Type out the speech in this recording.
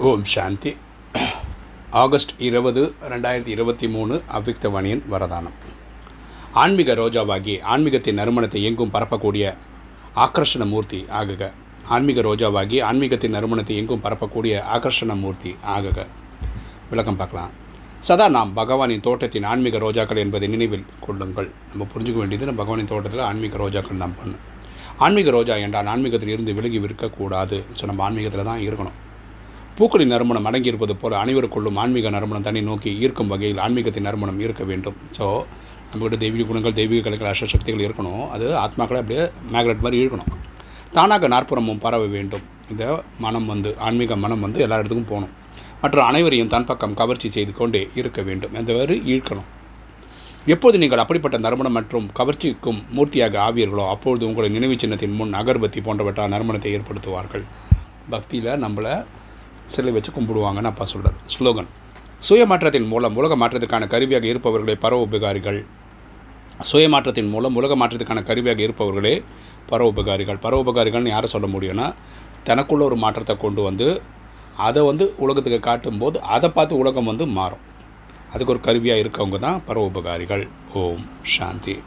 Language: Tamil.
ஓம் சாந்தி. ஆகஸ்ட் இருபது ரெண்டாயிரத்தி இருபத்தி மூணு அவ்விக்தவணியின் வரதானம். ஆன்மீக ரோஜாவாகி ஆன்மீகத்தின் நறுமணத்தை எங்கும் பரப்பக்கூடிய ஆக்கர்ஷண மூர்த்தி ஆகுக. ஆன்மீக ரோஜாவாகி ஆன்மீகத்தின் நறுமணத்தை எங்கும் பரப்பக்கூடிய ஆகர்ஷண மூர்த்தி ஆகுக. விளக்கம் பார்க்கலாம். சதா நாம் பகவானின் தோட்டத்தின் ஆன்மீக ரோஜாக்கள் என்பதை நினைவில் கொள்ளுங்கள். நம்ம புரிஞ்சுக்க வேண்டியது நம்ம பகவானின் தோட்டத்தில் ஆன்மீக ரோஜாக்கள் நாம் பண்ணும் ஆன்மீக ரோஜா என்றால் ஆன்மீகத்தில் இருந்து விலகி விற்கக்கூடாது ஸோ நம்ம ஆன்மீகத்தில் தான் இருக்கணும். பூக்களின் நறுமணம் அடங்கியிருப்பது போல அனைவருக்குள்ளும் ஆன்மீக நறுமணம் தன்னை நோக்கி ஈர்க்கும் வகையில் ஆன்மீகத்தின் நறுமணம் இருக்க வேண்டும். ஸோ நம்மகிட்ட தெய்வீக குணங்கள் தெய்வீக கலைகள் அஷ்ட சக்திகள் இருக்கணும். அது ஆத்மாக்களை அப்படியே மேக்னெட் மாதிரி இழுக்கணும். தானாக நாற்புறமும் பரவ வேண்டும். இந்த மனம் வந்து ஆன்மீக மனம் வந்து எல்லா இடத்துக்கும் போகணும். மற்ற அனைவரையும் தன் பக்கம் கவர்ச்சி செய்து கொண்டே இருக்க வேண்டும். அந்த மாதிரி ஈர்க்கணும் எப்போது நீங்கள் அப்படிப்பட்ட நறுமணம் மற்றும் கவர்ச்சிக்கும் மூர்த்தியாக ஆவீர்களோ அப்பொழுது உங்களை நினைவு சின்னத்தின் முன் அகர்பத்தி போன்றவற்றால் நறுமணத்தை ஏற்படுத்துவார்கள். பக்தியில் நம்மளை சிலை வச்சு கும்பிடுவாங்கன்னு அப்பா சொல்கிறார் ஸ்லோகன். சுய மாற்றத்தின் மூலம் உலக மாற்றத்திற்கான கருவியாக இருப்பவர்களே பரோபகாரிகள் சுய மாற்றத்தின் மூலம் உலக மாற்றத்துக்கான கருவியாக இருப்பவர்களே பரோபகாரிகள் பரோபகாரிகள்னு யாரை சொல்ல முடியும்னா தனக்குள்ள ஒரு மாற்றத்தை கொண்டு வந்து அதை வந்து உலகத்துக்கு காட்டும்போது அதை பார்த்து உலகம் வந்து மாறும். அதுக்கு ஒரு கருவியாக இருக்கவங்க தான் பரோபகாரிகள் ஓம் சாந்தி.